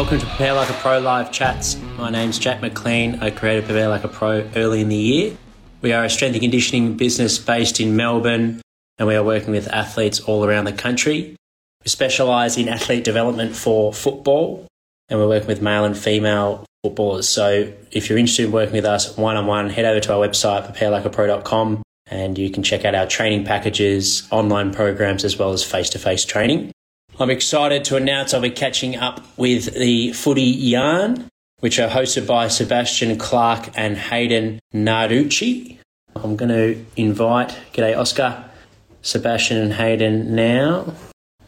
welcome to Prepare Like a Pro live chats. My name's Jack McLean. I created Prepare Like a Pro early in the year. We are a strength and conditioning business based in Melbourne, and we are working with athletes all around the country. We specialise in athlete development for football, and we're working with male and female footballers. So if you're interested in working with us one on one, head over to our website, preparelikeapro.com, and you can check out our training packages, online programs, as well as face to face training. I'm excited to announce I'll be catching up with the Footy Yarn, which are hosted by Sebastian Clark and Hayden Narducci. I'm going to invite, g'day Oscar, Sebastian and Hayden now.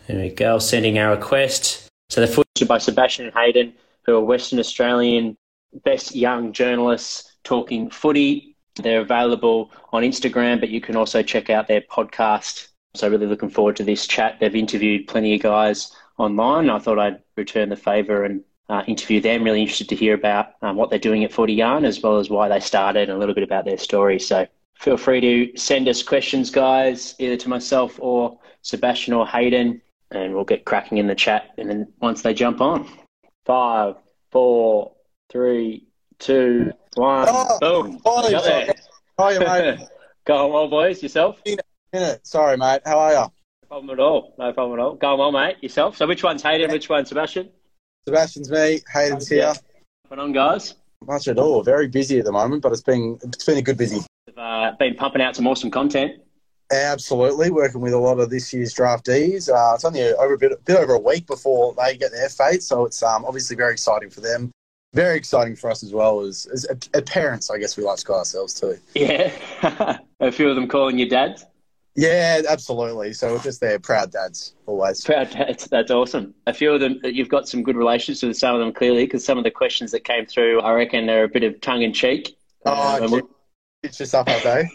There we go, sending our request. So the footage by Sebastian and Hayden, who are Western Australian best young journalists talking footy. They're available on Instagram, but you can also check out their podcast so really looking forward to this chat. They've interviewed plenty of guys online. I thought I'd return the favour and uh, interview them. Really interested to hear about um, what they're doing at Footy Yarn as well as why they started and a little bit about their story. So feel free to send us questions, guys, either to myself or Sebastian or Hayden, and we'll get cracking in the chat. And then once they jump on, five, four, three, two, one, oh, boom. Hi, How are you, mate? Go on, well, boys. Yourself? Minute. Sorry, mate. How are you? No problem at all. No problem at all. Going well, mate. Yourself? So which one's Hayden? Which one's Sebastian? Sebastian's me. Hayden's here. What's going on, guys? Much at all. Very busy at the moment, but it's been it's been a good busy. Uh, been pumping out some awesome content. Absolutely, working with a lot of this year's draftees. Uh, it's only over a bit, a bit over a week before they get their fate, so it's um, obviously very exciting for them. Very exciting for us as well as, as, as parents, I guess we like to call ourselves too. Yeah, a few of them calling you dads. Yeah, absolutely. So we're just there, proud dads, always. Proud dads, that's awesome. A few of them, you've got some good relations with some of them clearly, because some of the questions that came through, I reckon they're a bit of tongue in cheek. Oh, um, it's just up our day.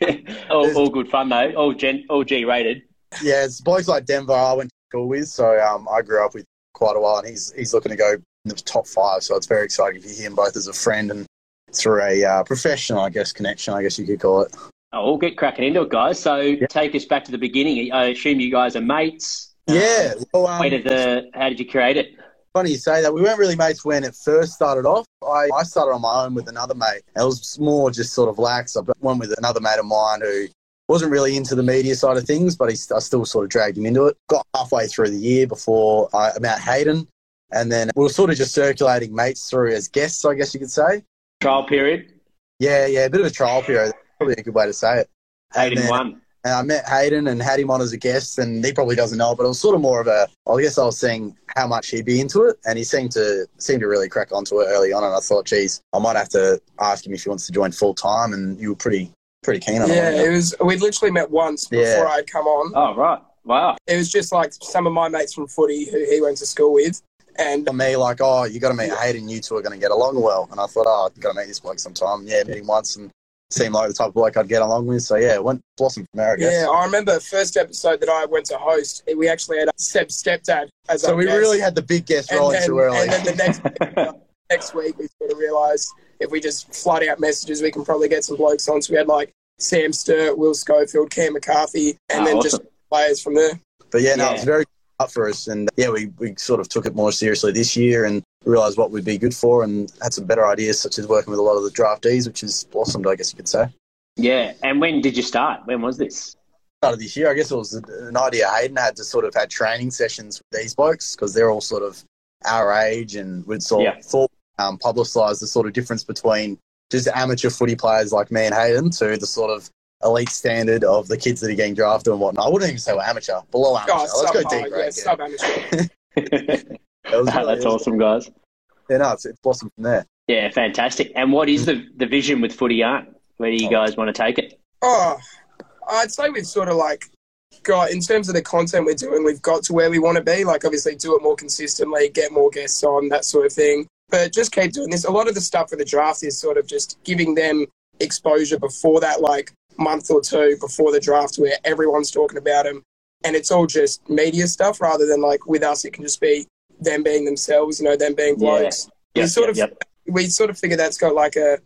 all, all, good fun though. All gen, all G rated. Yeah, it's blokes like Denver I went to school with, so um, I grew up with quite a while, and he's he's looking to go in the top five. So it's very exciting hear him both as a friend and through a uh, professional, I guess, connection. I guess you could call it. Oh, we'll get cracking into it, guys. So yeah. take us back to the beginning. I assume you guys are mates. Yeah. Well, um, did the? How did you create it? Funny you say that. We weren't really mates when it first started off. I, I started on my own with another mate. It was more just sort of lax. I went with another mate of mine who wasn't really into the media side of things, but he, I still sort of dragged him into it. Got halfway through the year before I met Hayden, and then we were sort of just circulating mates through as guests, I guess you could say. Trial period. Yeah, yeah, a bit of a trial period probably a good way to say it. Hayden and then, won. And I met Hayden and had him on as a guest, and he probably doesn't know, but it was sort of more of a. I guess I was seeing how much he'd be into it, and he seemed to seemed to really crack onto it early on. And I thought, geez, I might have to ask him if he wants to join full time. And you were pretty pretty keen on it. Yeah, it was. We literally met once before yeah. I'd come on. Oh right, wow. It was just like some of my mates from footy who he went to school with. And for me, like, oh, you got to meet Hayden. You two are going to get along well. And I thought, oh, I've got to meet this bloke sometime. Yeah, meet him once, and seemed like the type of bloke I'd get along with. So yeah, it went blossom from there. I guess. Yeah, I remember the first episode that I went to host. We actually had Seb's stepdad as a so we guest. really had the big guest rolling too early. And then the next next week we sort of realised if we just flood out messages, we can probably get some blokes on. So we had like Sam Sturt, Will Schofield, Cam McCarthy, and oh, then awesome. just players from there. But yeah, no, yeah. it's very up for us. And yeah, we, we sort of took it more seriously this year and realised what we'd be good for and had some better ideas, such as working with a lot of the draftees, which is blossomed, I guess you could say. Yeah. And when did you start? When was this? Started this year. I guess it was an idea Hayden had to sort of had training sessions with these blokes because they're all sort of our age and we'd sort yeah. of thought um, publicise the sort of difference between just amateur footy players like me and Hayden to the sort of elite standard of the kids that are getting drafted and whatnot. I wouldn't even say we're amateur, below amateur. Oh, Let's go deep, right? Yeah, sub amateur. that that's awesome, guys. Yeah, no, it's, it's blossomed from there. Yeah, fantastic. And what is the, the vision with Footy Yarn? Where do you oh. guys want to take it? Oh, I'd say we've sort of like got, in terms of the content we're doing, we've got to where we want to be. Like, obviously, do it more consistently, get more guests on, that sort of thing. But just keep doing this. A lot of the stuff for the draft is sort of just giving them exposure before that, like month or two before the draft where everyone's talking about them, and it's all just media stuff rather than like with us it can just be them being themselves you know them being blokes yeah. we sort yep, of yep. we sort of figure that's got like a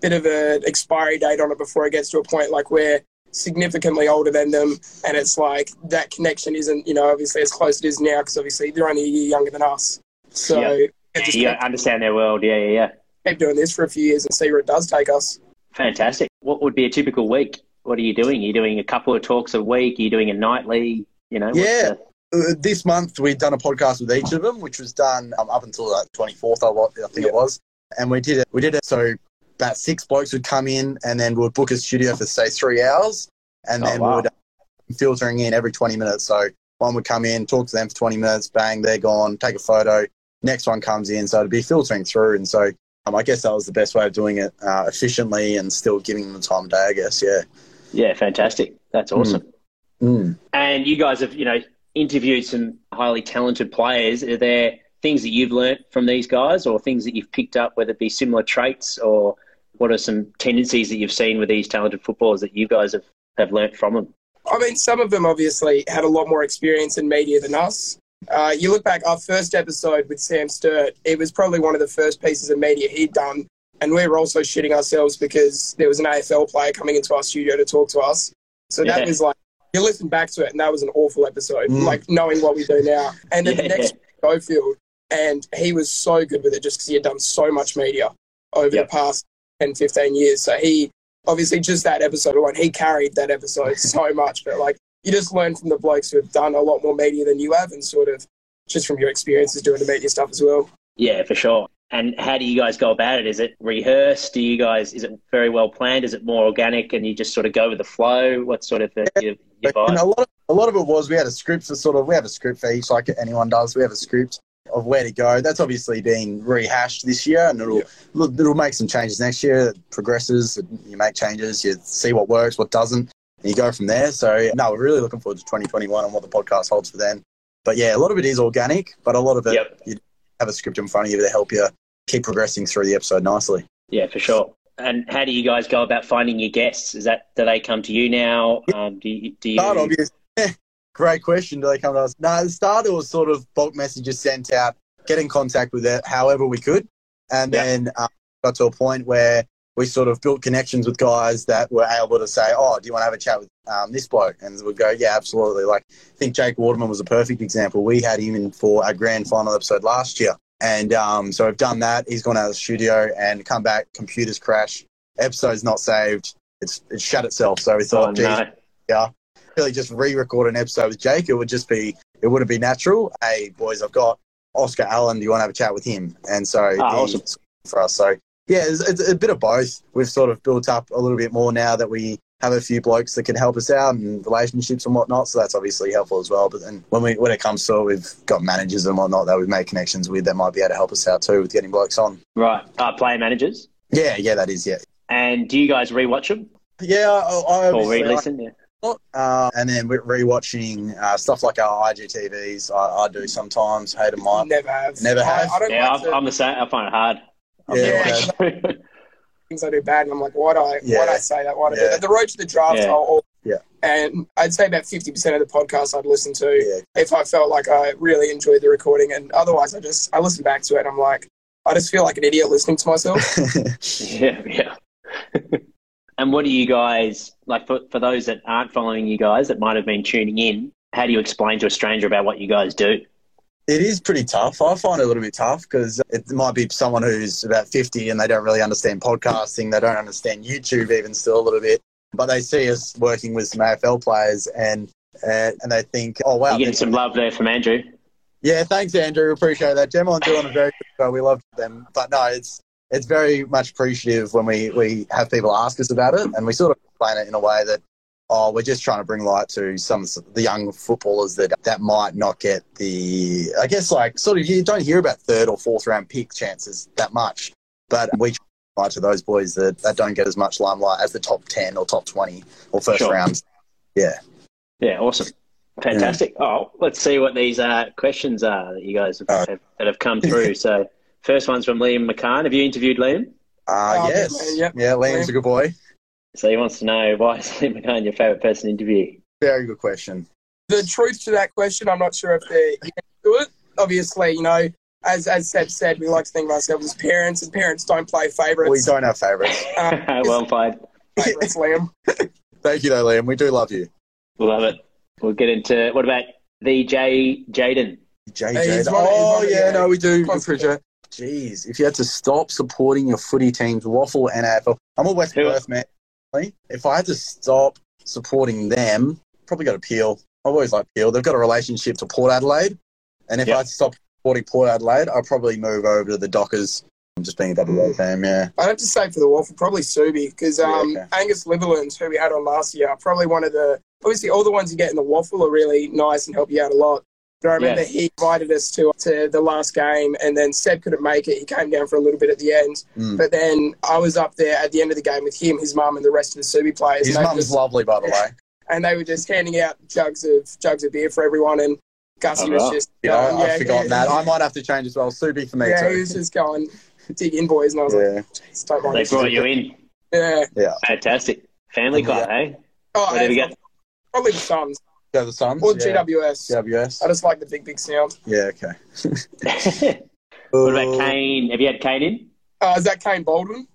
bit of an expiry date on it before it gets to a point like we're significantly older than them and it's like that connection isn't you know obviously as close as it is now because obviously they're only a year younger than us So yep. you understand their world. Yeah, yeah, yeah. Keep doing this for a few years and see where it does take us. Fantastic. What would be a typical week? What are you doing? Are you doing a couple of talks a week? Are you doing a nightly? You know, yeah. The... Uh, this month we'd done a podcast with each of them, which was done um, up until the twenty fourth. I, think it was, and we did it. We did it so about six blokes would come in, and then we would book a studio for say three hours, and oh, then wow. we would uh, filtering in every twenty minutes. So one would come in, talk to them for twenty minutes, bang, they're gone, take a photo. Next one comes in, so it'd be filtering through, and so um, I guess that was the best way of doing it uh, efficiently and still giving them the time of day. I guess, yeah. Yeah, fantastic. That's awesome. Mm. Mm. And you guys have, you know, interviewed some highly talented players. Are there things that you've learnt from these guys, or things that you've picked up, whether it be similar traits, or what are some tendencies that you've seen with these talented footballers that you guys have have learnt from them? I mean, some of them obviously had a lot more experience in media than us. Uh, you look back, our first episode with Sam Sturt, it was probably one of the first pieces of media he'd done. And we were also shitting ourselves because there was an AFL player coming into our studio to talk to us. So that was like, you listen back to it, and that was an awful episode, mm. like knowing what we do now. And then yeah, the next. Schofield, and he was so good with it just because he had done so much media over yep. the past 10, 15 years. So he, obviously, just that episode alone, he carried that episode so much. But like, you just learn from the blokes who have done a lot more media than you have and sort of just from your experiences doing the media stuff as well. Yeah, for sure. And how do you guys go about it? Is it rehearsed? Do you guys, is it very well planned? Is it more organic and you just sort of go with the flow? What sort of uh, yeah. your, your a lot of a lot of it was we had a script for sort of we have a script for each like anyone does. We have a script of where to go. That's obviously been rehashed this year, and it'll yeah. it'll make some changes next year. It progresses, you make changes, you see what works, what doesn't and you go from there. So, no, we're really looking forward to 2021 and what the podcast holds for then. But yeah, a lot of it is organic, but a lot of it, yep. you have a script in front of you to help you keep progressing through the episode nicely. Yeah, for sure. And how do you guys go about finding your guests? Is that do they come to you now? Um, do you, do you... Start obvious. Great question. Do they come to us? No, the start it was sort of bulk messages sent out, get in contact with it however we could, and then um, got to a point where we sort of built connections with guys that were able to say, "Oh, do you want to have a chat with um, this bloke?" And we'd go, "Yeah, absolutely." Like I think Jake Waterman was a perfect example. We had him in for our grand final episode last year, and um, so we've done that. He's gone out of the studio and come back. Computers crash. Episode's not saved. It's it's shut itself. So we thought, oh, no. yeah, really just re-record an episode with Jake. It would just be it wouldn't be natural. Hey, boys, I've got Oscar Allen. Do you want to have a chat with him? And so oh, awesome. for us. So yeah, it's, it's, a bit of both. We've sort of built up a little bit more now that we have a few blokes that can help us out and relationships and whatnot. So that's obviously helpful as well. But then when we when it comes to it, we've got managers and whatnot that we've made connections with that might be able to help us out too with getting blokes on. Right, uh, player managers. Yeah, yeah, that is yeah. And do you guys rewatch them? Yeah, I, I or re-listen. Yeah. Uh, and then we're rewatching uh, stuff like our IGTVs. I, I do sometimes. Hayden might. Never have. Never have. I, I yeah, like I'm, the same. I find it hard yeah. things I do bad, and I'm like, why do I, yeah. why do I say that? Why do I do that? The road to the draft, yeah. I'll, yeah. And I'd say about 50% of the podcast I'd listen to yeah. if I felt like I really enjoyed the recording. And otherwise, I just, I listen back to it and I'm like, I just feel like an idiot listening to myself. yeah, yeah. and what do you guys, like for, for those that aren't following you guys that might have been tuning in, how do you explain to a stranger about what you guys do? It is pretty tough. I find it a little bit tough because it might be someone who's about 50 and they don't really understand podcasting. They don't understand YouTube even still a little bit. But they see us working with some AFL players and uh, and they think, oh, wow. You're getting some love there from Andrew. Yeah, thanks, Andrew. Appreciate that. Gemma doing a very good job. We love them. But no, it's it's very much appreciative when we, we have people ask us about it and we sort of explain it in a way that oh, we're just trying to bring light to some of the young footballers that that might not get the, I guess, like sort of you don't hear about third or fourth round pick chances that much, but we try to those boys that, that don't get as much limelight as the top 10 or top 20 or first sure. rounds. Yeah. Yeah, awesome. Fantastic. Yeah. Oh, let's see what these uh, questions are that you guys have, uh, have, that have come through. so, first one's from Liam McCann. Have you interviewed Liam? Uh, oh, yes. Yep. Yeah, Liam's Liam. a good boy. So he wants to know why is Liam McCann your favourite person to interview? Very good question. The truth to that question, I'm not sure if they're into it. Obviously, you know, as as Seb said, we like to think of ourselves as parents, and parents don't play favourites. We don't have favourites. Um, well played. Favourites, Liam. Thank you, though, Liam. We do love you. Love it. We'll get into what about the J Jaden? JJ. Oh, yeah, no, we do appreciate Jeez, if you had to stop supporting your footy teams, WAFL and AFL, I'm a West Perth man. If I had to stop supporting them, probably got to Peel. I've always liked Peel. They've got a relationship to Port Adelaide. And if yep. I had to stop supporting Port Adelaide, I'd probably move over to the Dockers. I'm just being a WA fan, yeah. I'd have to say for the WAFL, probably Subi, because um, yeah, okay. Angus Litherland, who we had on last year, probably one of the, obviously all the ones you get in the WAFL are really nice and help you out a lot. But I remember yes. he invited us to to the last game, and then Seb couldn't make it. He came down for a little bit at the end, mm. but then I was up there at the end of the game with him, his mum, and the rest of the Subi players. His mum's lovely, by the way. And they were just handing out jugs of jugs of beer for everyone, and Gussie was just yeah, going, I've yeah, forgotten that. I might have to change as well. Subi for me too. yeah, too. he was just going dig in, boys, and I was yeah. like, Jeez, don't mind. They brought you in. Yeah, yeah, fantastic. Family club, yeah. hey? Oh, Where did we get? Probably the Suns. Yeah, the Suns. Or yeah. GWS. GWS. I just like the big, big sound. Yeah, okay. what about Kane? Have you had Kane in? Uh, is that Kane Baldwin?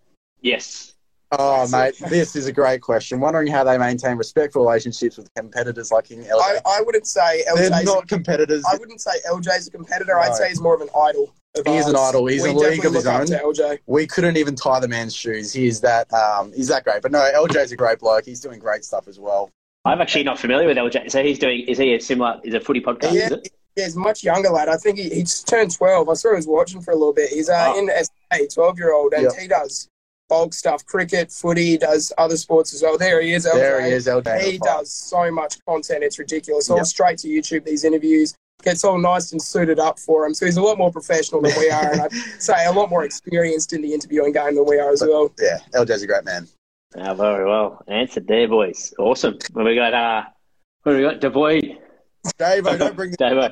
Yes. Oh, mate, this is a great question. Wondering how they maintain respectful relationships with competitors like King LJ. I, I wouldn't say LJ's They're not competitors. I wouldn't say LJ's a competitor. No. I'd say he's more of an idol. He is an idol. He's we a league of his own. LJ. We couldn't even tie the man's shoes. He is that. Um, he's that great. But no, LJ's a great bloke. He's doing great stuff as well. I'm actually not familiar with LJ. So he's doing. Is he a similar? Is a footy podcast? Yeah, yeah, he's much younger lad. I think he, he's turned 12. I saw he was watching for a little bit. He's uh, oh. in SA, 12 year old, and yep. he does bulk stuff, cricket, footy, does other sports as well. There he is, LJ. There he is, LJ. He does so much content. It's ridiculous. All yep. straight to YouTube. These interviews gets all nice and suited up for him. So he's a lot more professional than we are, and I'd say a lot more experienced in the interviewing game than we are as well. Yeah, LJ's a great man. Oh, very well answered there, boys. Awesome. Well, we got uh, what we got? Devoid. Dave, I don't bring Dave. Uh,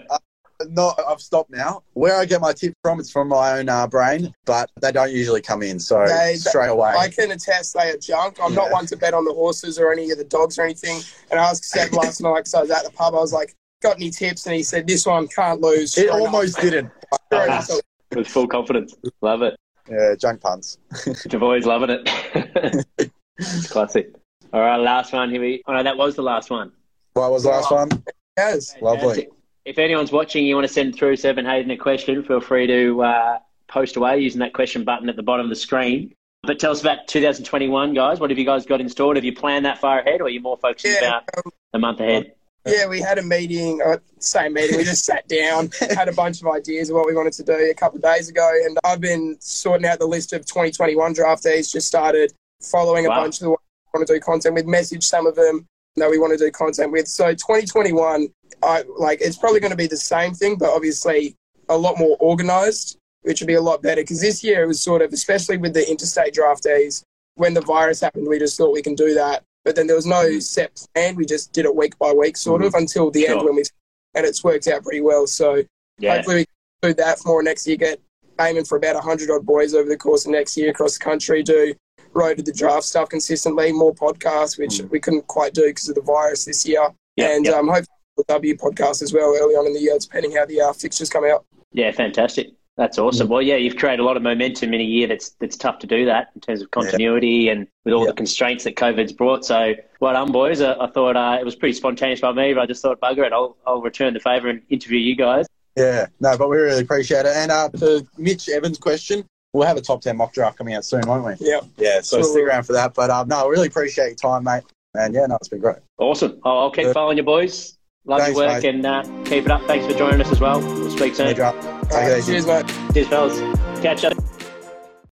no, I've stopped now. Where I get my tips from, it's from my own uh, brain, but they don't usually come in. So they, straight away, I can attest they are junk. I'm yeah. not one to bet on the horses or any of the dogs or anything. And I asked Seb last night because I was at the pub. I was like, "Got any tips?" And he said, "This one can't lose." It almost enough. didn't. With full confidence, love it. Yeah, junk puns. Devoid's loving it. classic. All right, last one here. We, oh no, that was the last one. What was the last one? Yes, lovely. If anyone's watching, you want to send through Seven Hayden a question, feel free to uh, post away using that question button at the bottom of the screen. But tell us about 2021, guys. What have you guys got in store? Have you planned that far ahead, or are you more focused yeah, about um, the month ahead? Yeah, we had a meeting, uh, same meeting. We just sat down, had a bunch of ideas of what we wanted to do a couple of days ago, and I've been sorting out the list of 2021 draftees. Just started following wow. a bunch of the want to do content with. Message some of them that we want to do content with. So 2021, I like it's probably going to be the same thing, but obviously a lot more organized, which would be a lot better. Because this year it was sort of, especially with the interstate draft days, when the virus happened, we just thought we can do that. But then there was no mm-hmm. set plan. We just did it week by week, sort mm-hmm. of, until the sure. end when we, and it's worked out pretty well. So yeah. hopefully we can do that for more next year. Get aiming for about 100 odd boys over the course of next year across the country. Do road to the draft stuff consistently, more podcasts, which mm. we couldn't quite do because of the virus this year. Yep, and yep. Um, hopefully W podcast as well early on in the year, depending how the uh, fixtures come out. Yeah, fantastic. That's awesome. Mm. Well, yeah, you've created a lot of momentum in a year that's that's tough to do that in terms of continuity yeah. and with all yeah. the constraints that COVID's brought. So, well done, boys. I, I thought uh, it was pretty spontaneous by me, but I just thought, bugger it, I'll, I'll return the favour and interview you guys. Yeah, no, but we really appreciate it. And uh, to Mitch Evans' question, we'll have a top 10 mock draft coming out soon, won't we? Yeah. Yeah, so sure. stick around for that. But um, no, I really appreciate your time, mate. And yeah, no, it's been great. Awesome. I'll, I'll keep Good. following you, boys. Love Thanks, your work mate. and uh, keep it up. Thanks for joining us as well. We'll speak soon. Take it easy. Cheers, mate. Cheers, fellas. Catch up.